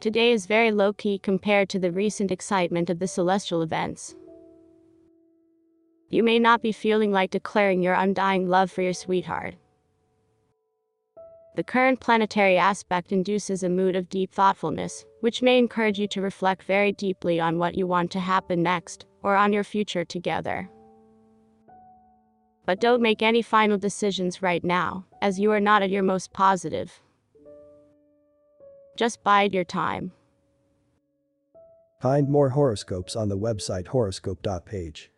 Today is very low key compared to the recent excitement of the celestial events. You may not be feeling like declaring your undying love for your sweetheart. The current planetary aspect induces a mood of deep thoughtfulness, which may encourage you to reflect very deeply on what you want to happen next, or on your future together. But don't make any final decisions right now, as you are not at your most positive. Just bide your time. Find more horoscopes on the website horoscope.page.